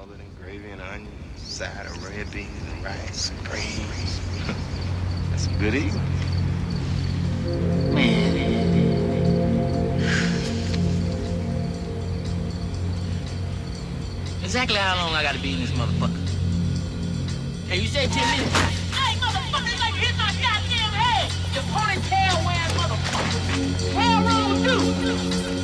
smothered in gravy and onions, side of red beans and rice and greens. That's some good eating. Exactly how long I gotta be in this motherfucker? Hey, you say 10 minutes? Hey, motherfucker, like hit my goddamn head! You ponytail wearing motherfucker! Hell wrong with you?